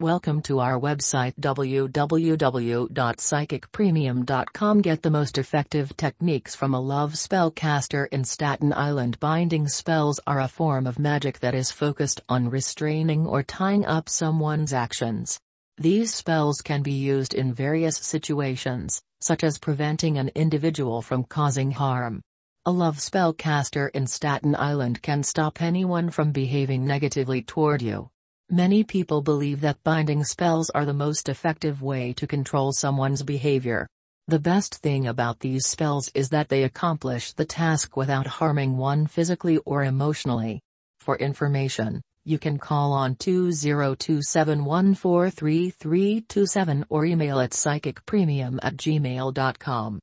Welcome to our website www.psychicpremium.com. Get the most effective techniques from a love spellcaster in Staten Island. Binding spells are a form of magic that is focused on restraining or tying up someone's actions. These spells can be used in various situations, such as preventing an individual from causing harm. A love spellcaster in Staten Island can stop anyone from behaving negatively toward you. Many people believe that binding spells are the most effective way to control someone's behavior. The best thing about these spells is that they accomplish the task without harming one physically or emotionally. For information, you can call on 2027143327 or email at psychicpremium at gmail.com.